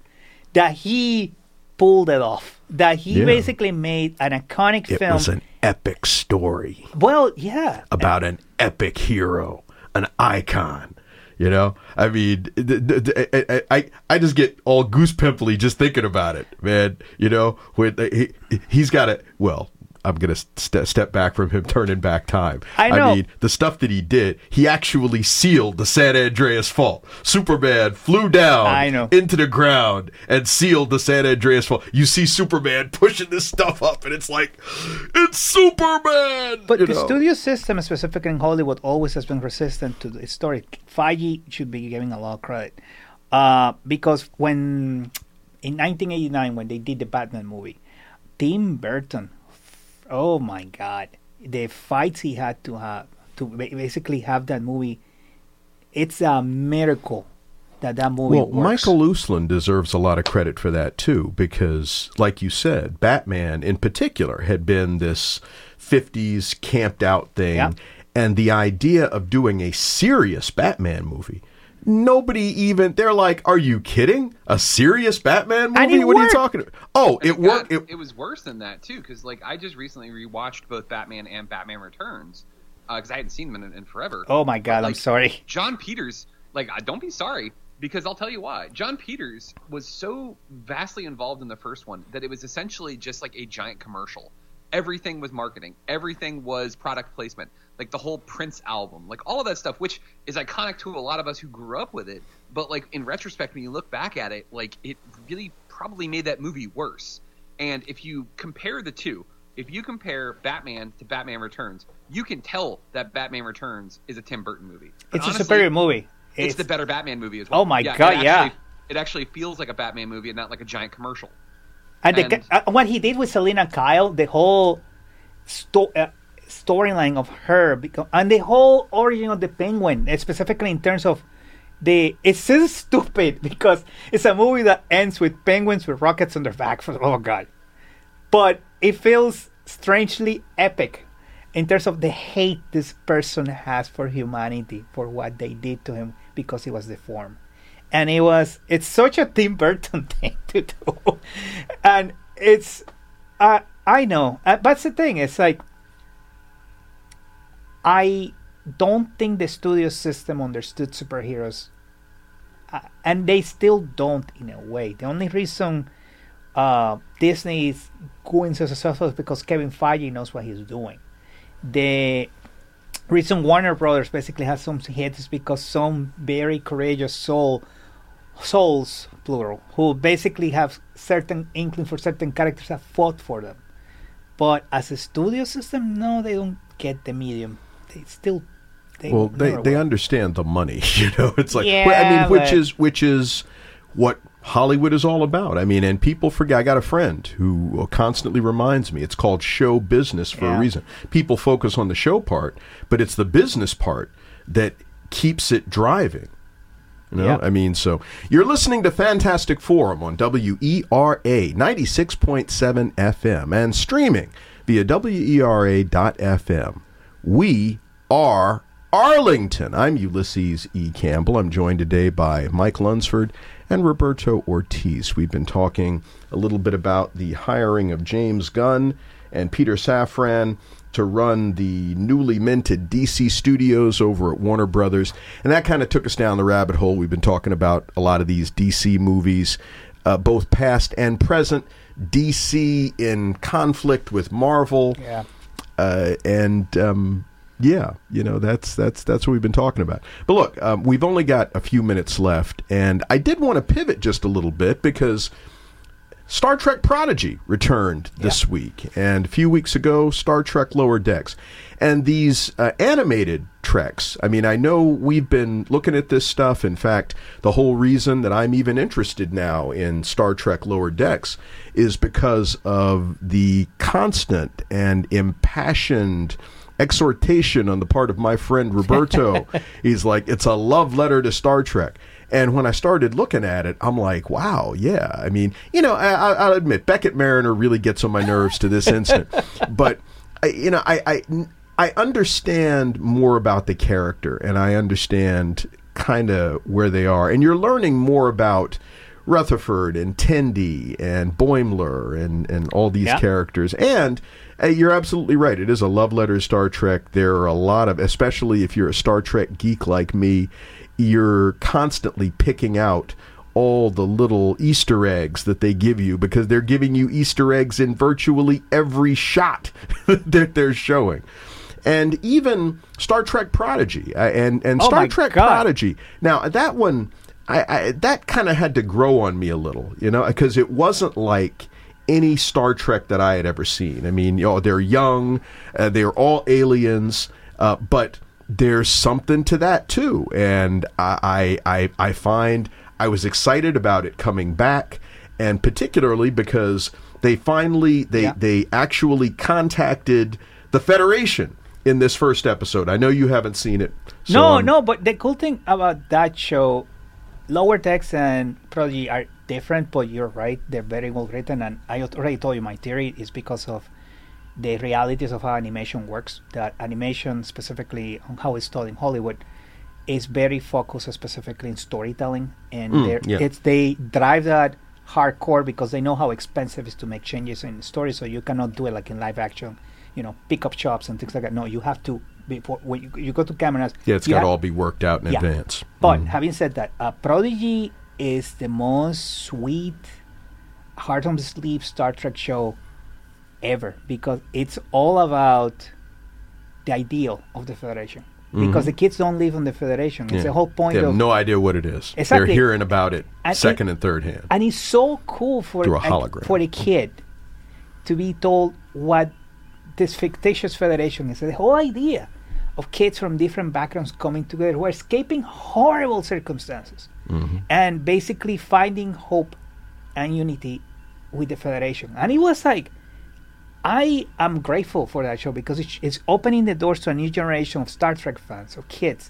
that he pulled it off. that he Yeah. basically made an iconic It film. was an epic story well, yeah. about an epic hero, an icon. You know, I mean, I, I I just get all goose pimply just thinking about it, man. You know, when uh, he he's got a well. I'm gonna st- step back from him turning back time. I know. mean, the stuff that he did, he actually sealed the San Andreas Fault. Superman flew down I know. into the ground and sealed the San Andreas Fault. You see Superman pushing this stuff up, and it's like, it's Superman. But you the know? studio system, specifically in Hollywood, always has been resistant to the story. Feige should be giving a lot of credit. Uh, because when, in 1989, when they did the Batman movie, Tim Burton, oh my God, the fights he had to have to basically have that movie, it's a miracle that that movie Well, works. Michael Uslan deserves a lot of credit for that too, because, like you said, Batman in particular had been this 50s camped out thing. Yeah. And the idea of doing a serious Batman movie, nobody even, they're like, are you kidding? A serious Batman movie? it What are you talking about? Oh, it worked. It, It, was worse than that too, because like I just recently rewatched both Batman and Batman Returns, uh, because I hadn't seen them in, in forever. oh my God, But, I'm sorry. Jon Peters, like, I- don't be sorry because I'll tell you why. Jon Peters was so vastly involved in the first one that it was essentially just like a giant commercial. Everything was marketing. Everything was product placement. Like the whole Prince album, like all of that stuff, which is iconic to a lot of us who grew up with it. But like in retrospect, when you look back at it, like it really probably made that movie worse. And if you compare the two, if you compare Batman to Batman Returns, you can tell that Batman Returns is a Tim Burton movie. And It's a superior movie. It's, the better Batman movie as well. Oh my Yeah, God, it yeah. It actually feels like a Batman movie and not like a giant commercial. And, the, And- uh, what he did with Selina Kyle, the whole sto- uh, storyline of her, because, and the whole origin of the Penguin, specifically in terms of the, it's so stupid because it's a movie that ends with penguins with rockets on their back. For the love of God, but it feels strangely epic in terms of the hate this person has for humanity for what they did to him because he was deformed and it was it's such a Tim Burton thing to do, and it's uh, I know, uh, that's the thing. It's like I don't think the studio system understood superheroes, uh, and they still don't in a way. The only reason uh, Disney is going so successful is because Kevin Feige knows what he's doing. The reason Warner Brothers basically has some hits is because some very courageous soul souls plural who basically have certain inkling for certain characters have fought for them. But as a studio system, no, they don't get the medium. They still they well, they, they understand the money, you know. It's like, Yeah, well, I mean, which but- is which is what Hollywood is all about. I mean, and people forget. I got a friend who uh, constantly reminds me. It's called show business for Yeah. a reason. People focus on the show part, but it's the business part that keeps it driving. You know, Yeah. I mean, so you're listening to Fantastic Forum on E WERA 96.7 FM and streaming via E WERA.FM. We are Arlington. I'm Ulysses E. Campbell. I'm joined today by Mike Lunsford and Roberto Ortiz. We've been talking a little bit about the hiring of James Gunn and Peter Safran to run the newly minted DC studios over at Warner Brothers. And that kind of took us down the rabbit hole. We've been talking about a lot of these DC movies, uh, both past and present. DC in conflict with Marvel Yeah. Uh, and um, yeah, you know that's that's that's what we've been talking about. But look, um, we've only got a few minutes left, and I did want to pivot just a little bit because Star Trek Prodigy returned this week, and a few weeks ago, Star Trek Lower Decks, and these uh, animated treks. I mean, I know we've been looking at this stuff. In fact, the whole reason that I'm even interested now in Star Trek Lower Decks is because of the constant and impassioned exhortation on the part of my friend Roberto. He's like, it's a love letter to Star Trek. And when I started looking at it, I'm like, wow, yeah. I mean, you know, I, I- I'll admit, Beckett Mariner really gets on my nerves to this instant. but, I, you know, I, I, I understand more about the character and I understand kind of where they are. And you're learning more about Rutherford and Tendi and Boimler and, and all these Yeah. characters. And uh, you're absolutely right. It is a love letter to Star Trek. There are a lot of, especially if you're a Star Trek geek like me, you're constantly picking out all the little Easter eggs that they give you because they're giving you Easter eggs in virtually every shot that they're showing. And even Star Trek Prodigy uh, and, and Oh Star Trek God. Prodigy. Now, that one, I, I that kind of had to grow on me a little, you know, because it wasn't like any Star Trek that I had ever seen. I mean, you know, they're young, uh, they're all aliens, uh, but there's something to that too, and I, I I find I was excited about it coming back, and particularly because they finally they Yeah. they actually contacted the Federation in this first episode. I know you haven't seen it. so no, I'm- no, but the cool thing about that show, Lower Decks and Prodigy are different, but you're right. They're very well written. And I already told you my theory is because of the realities of how animation works. That animation, specifically on how it's told in Hollywood, is very focused specifically in storytelling. And they're yeah. it's they drive that hardcore because they know how expensive it is to make changes in the story. So you cannot do it like in live action, you know, pick up shops and things like that. No, you have to before when you, you go to cameras. Yeah, it's got to all be worked out in Yeah. advance. But having said that, uh, Prodigy is the most sweet, heart on the sleeve Star Trek show ever because it's all about the ideal of the Federation. Because the kids don't live on the Federation. It's Mm-hmm. Yeah. the whole point They have of no idea what it is. Exactly. They're hearing about it And second it- and third hand. and it's so cool for Through a a- hologram. for a kid to be told what this fictitious federation is. The whole idea of kids from different backgrounds coming together who are escaping horrible circumstances Mm-hmm. and basically finding hope and unity with the federation. And it was like I am grateful for that show because it's, it's opening the doors to a new generation of Star Trek fans, of kids,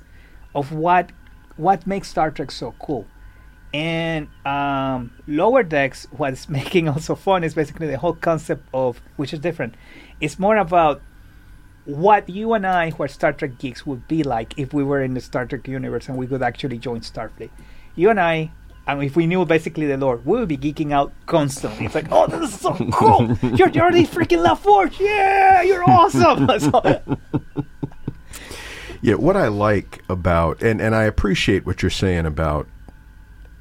of what what makes Star Trek so cool. And um, Lower Decks, what's making also fun is basically the whole concept of, which is different. It's more about what you and I, who are Star Trek geeks, would be like if we were in the Star Trek universe and we could actually join Starfleet. You and I, and if we knew basically the lore, we would be geeking out constantly. It's like, oh, this is so cool! You're, you're already freaking La Forge! Yeah, you're awesome! So- Yeah, what I like about and and I appreciate what you're saying about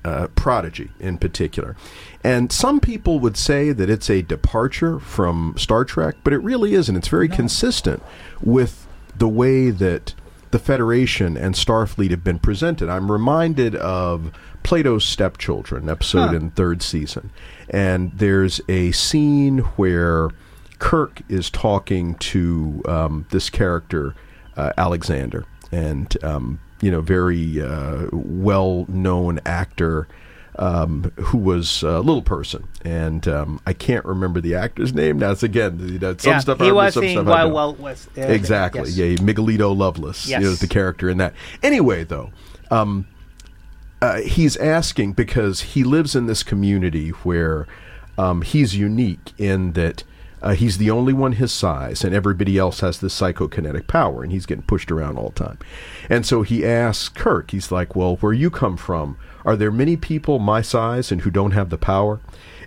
uh, Prodigy in particular. And some people would say that it's a departure from Star Trek, but it really isn't. It's very consistent with the way that the Federation and Starfleet have been presented. I'm reminded of Plato's Stepchildren episode Huh. in third season. And there's a scene where Kirk is talking to um, this character, uh, Alexander, and um, you know, very uh, well-known actor um, who was a little person, and um, I can't remember the actor's name. Now, it's again, you know, some yeah, stuff I he remember, was some stuff I. Wild West. uh, Exactly. yes. Yeah, Miguelito Loveless Yes. is the character in that. Anyway, though, um, uh, he's asking because he lives in this community where um, he's unique in that uh, he's the only one his size, and everybody else has this psychokinetic power, and he's getting pushed around all the time. And so he asks Kirk, he's like, "Well, where you come from, are there many people my size and who don't have the power?"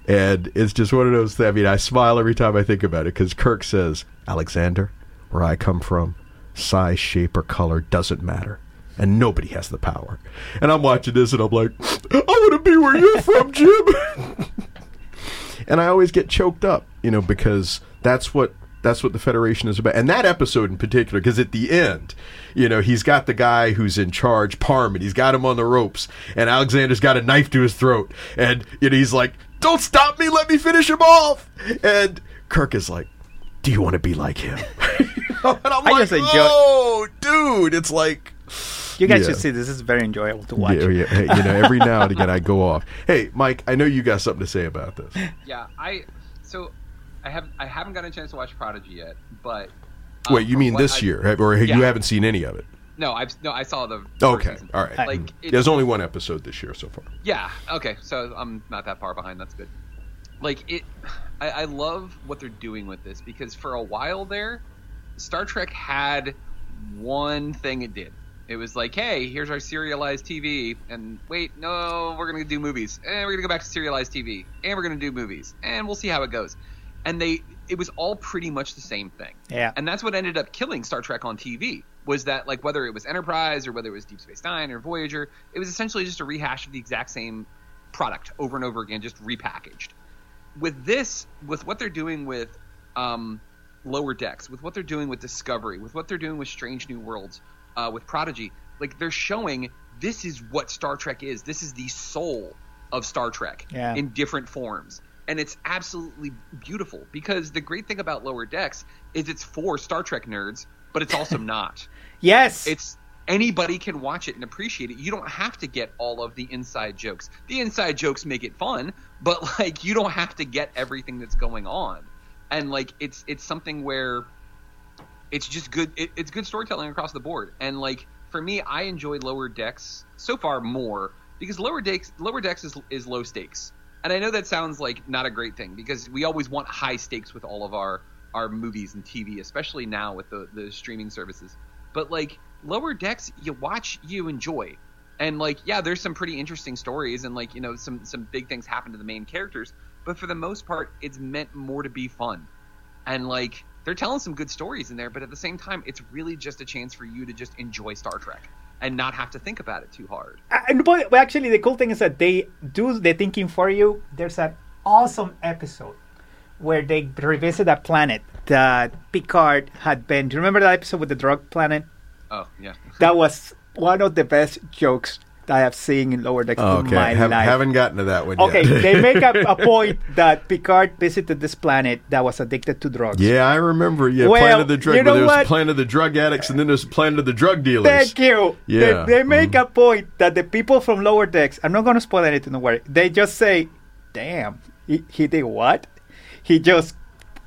And it's just one of those. Things, I mean, I smile every time I think about it because Kirk says, "Alexander, where I come from, size, shape, or color doesn't matter." And nobody has the power. And I'm watching this and I'm like, I want to be where you're from, Jim. and I always get choked up, you know, because that's what that's what the Federation is about. And that episode in particular, because at the end, you know, he's got the guy who's in charge, Parm, and he's got him on the ropes, and Alexander's got a knife to his throat, and you know, he's like, "Don't stop me, let me finish him off." And Kirk is like, "Do you want to be like him?" and I'm I like, just enjoy- "Oh, dude, it's like." You guys Yeah. should see this. is very enjoyable to watch. Yeah, yeah, hey, you know, every now and again I go off. Hey, Mike, I know you got something to say about this. Yeah, I so I have I haven't gotten a chance to watch Prodigy yet, but um, Wait, you mean this I- year, or you haven't seen any of it? No, I've no, I saw the. Okay, season. all right. Like Mm. it- There's only one episode this year so far. Yeah. Okay. So I'm not that far behind. That's good. Like it, I, I love what they're doing with this because for a while there, Star Trek had one thing it did, It was like, hey, here's our serialized TV, and wait, no, we're gonna do movies, and we're gonna go back to serialized TV, and we're gonna do movies, and we'll see how it goes. And they, it was all pretty much the same thing. Yeah. And that's what ended up killing Star Trek on TV. Was that like whether it was Enterprise or whether it was Deep Space Nine or Voyager, it was essentially just a rehash of the exact same product over and over again, just repackaged. With this, with what they're doing with um, Lower Decks, with what they're doing with Discovery, with what they're doing with Strange New Worlds, uh, with Prodigy, like they're showing this is what Star Trek is. This is the soul of Star Trek Yeah. in different forms. And it's absolutely beautiful because the great thing about Lower Decks is it's for Star Trek nerds, but it's also not. Yes. It's anybody can watch it and appreciate it. You don't have to get all of the inside jokes. The inside jokes make it fun, but like you don't have to get everything that's going on. And like it's it's something where it's just good it, it's good storytelling across the board. And like for me, I enjoy Lower Decks so far more because Lower Decks Lower Decks is is low stakes. And I know that sounds like not a great thing because we always want high stakes with all of our our movies and TV, especially now with the the streaming services. But like Lower Decks, you watch, you enjoy. And like, yeah, there's some pretty interesting stories and like, you know, some some big things happen to the main characters, but for the most part, it's meant more to be fun. And like they're telling some good stories in there, but at the same time, it's really just a chance for you to just enjoy Star Trek and not have to think about it too hard. and but, actually, the cool thing is that they do the thinking for you. There's an awesome episode where they revisit a planet that Picard had been. Do you remember that episode with the drug planet? Oh, yeah. That was one of the best jokes I have seen in Lower Decks Oh, in okay, my Have, life. haven't gotten to that one Okay, yet. Okay, they make a, a point that Picard visited this planet that was addicted to drugs. yeah, I remember. Yeah, Well, Planet of the Drug. you know there was what? Planet of the Drug Addicts, and then there's Planet of the Drug Dealers. Thank you. Yeah. Mm-hmm. They, they make a point that the people from lower decks, I'm not going to spoil anything, don't worry. They just say, damn, he, he did what? He just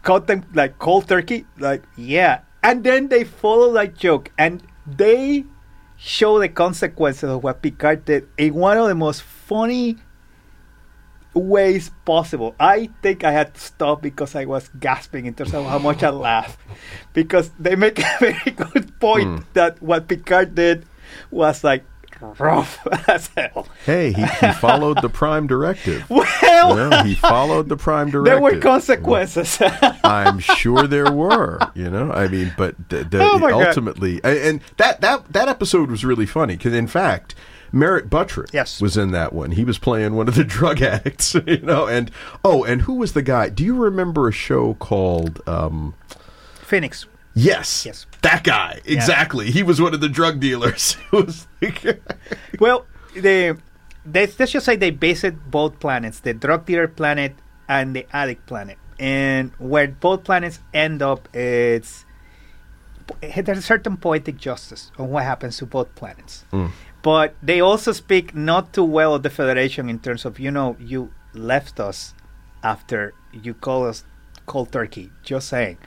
caught them like cold turkey? Like, yeah. And then they follow that joke and they show the consequences of what Picard did in one of the most funny ways possible. I think I had to stop because I was gasping in terms of how much I laughed. Because they make a very good point hmm. that what Picard did was like rough as hell. Hey, he, he followed the Prime Directive. Well, he followed the Prime Directive. there were consequences. I'm sure there were, you know. I mean, but the, the, Oh God. ultimately, and, and that that that episode was really funny because, in fact, Merritt Butrick Yes. was in that one. He was playing one of the drug addicts, you know. And oh, and who was the guy? Do you remember a show called? Um, Phoenix. yes, Yes. That guy exactly. He was one of the drug dealers. It was like- Well, they, they let's just say they visit both planets, the drug dealer planet and the addict planet, and where both planets end up, it's there's a certain poetic justice on what happens to both planets. Hmm. But they also speak not too well of the Federation in terms of you know you left us after you call us cold turkey. Just saying,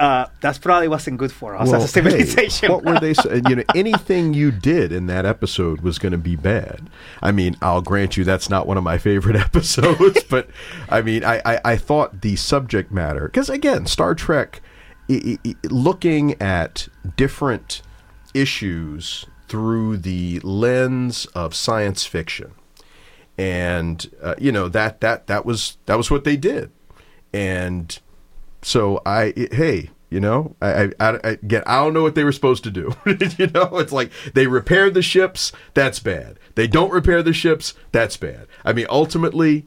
uh, that probably wasn't good for us Well, as a civilization. hey, what were they saying? You know, anything you did in that episode was going to be bad. I mean, I'll grant you that's not one of my favorite episodes, but I mean, I, I, I thought the subject matter, because again, Star Trek, i i- looking at different issues through the lens of science fiction and uh, you know that that that was that was what they did and so i it- hey you know I, I, I again i don't know what they were supposed to do. You know it's like they repaired the ships that's bad. They don't repair the ships that's bad. I mean ultimately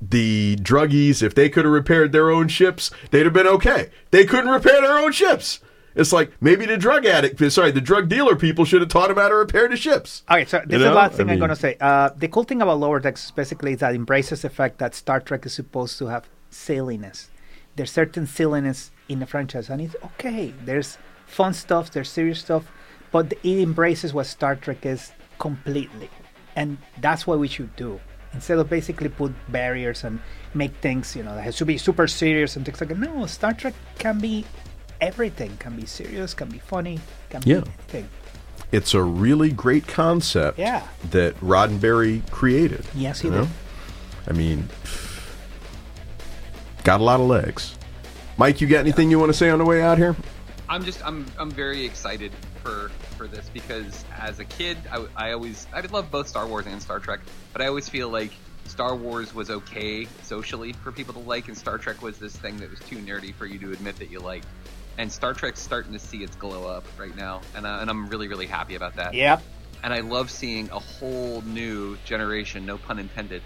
the druggies if they could have repaired their own ships they'd have been okay. They couldn't repair their own ships. It's like maybe the drug addict sorry the drug dealer people should have taught them how to repair the ships. Okay, so this You is the last thing I I'm mean- going to say. Uh, the cool thing about Lower Decks, basically, is that it embraces the fact that Star Trek is supposed to have silliness. There's certain silliness in the franchise, and it's okay. There's fun stuff, there's serious stuff, but it embraces what Star Trek is completely, and that's what we should do. Instead of basically put barriers and make things, you know, that has to be super serious and things like that. No, Star Trek can be everything. Can be serious, can be funny, can Yeah. be anything. it's a really great concept Yeah. that Roddenberry created. Yes, he you did. know? I mean, got a lot of legs. Mike, you got anything you want to say on the way out here? I'm just I'm I'm very excited for for for this because as a kid, I, I always I love both Star Wars and Star Trek, but I always feel like Star Wars was okay socially for people to like, and Star Trek was this thing that was too nerdy for you to admit that you liked. And Star Trek's starting to see its glow up right now, and, uh, and I'm really really happy about that. Yep. And I love seeing a whole new generation, no pun intended,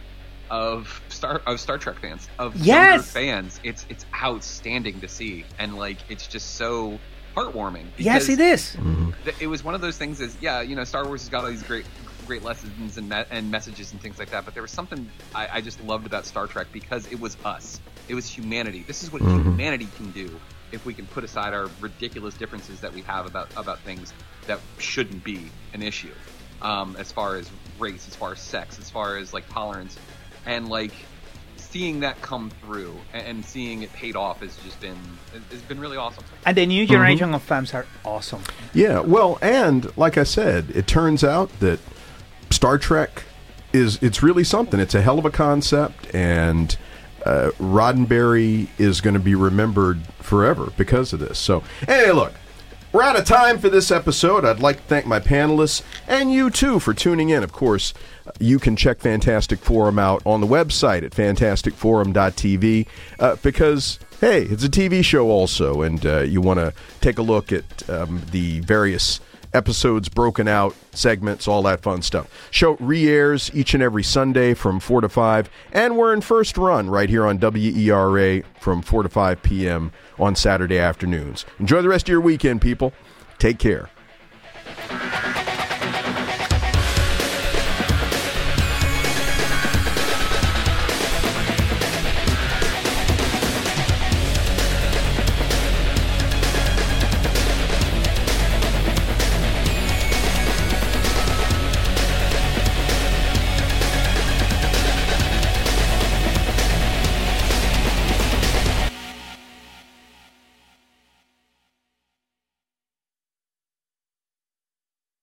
of Star of Star Trek fans, of younger Yes! fans. It's it's outstanding to see, and like it's just so heartwarming. Yes, because it is. th- it was one of those things is yeah you know star wars has got all these great great lessons and, me- and messages and things like that but there was something I, I just loved about star trek because it was us it was humanity this is what humanity can do if we can put aside our ridiculous differences that we have about about things that shouldn't be an issue um, as far as race as far as sex as far as like tolerance and like seeing that come through and, and seeing it paid off has just been—it's been really awesome And the new generation of fans are awesome. Yeah, well, and like I said, it turns out that Star Trek is it's really something. It's a hell of a concept, and uh, Roddenberry is going to be remembered forever because of this. So, hey, look. We're out of time for this episode. I'd like to thank my panelists and you too for tuning in. Of course, you can check Fantastic Forum out on the website at fantasticforum.tv uh, because, hey, it's a TV show also, and uh, you want to take a look at um, the various episodes broken out, segments, all that fun stuff. Show re airs each and every Sunday from 4 to 5, and we're in first run right here on WERA from 4 to 5 p.m. on Saturday afternoons. Enjoy the rest of your weekend, people. Take care.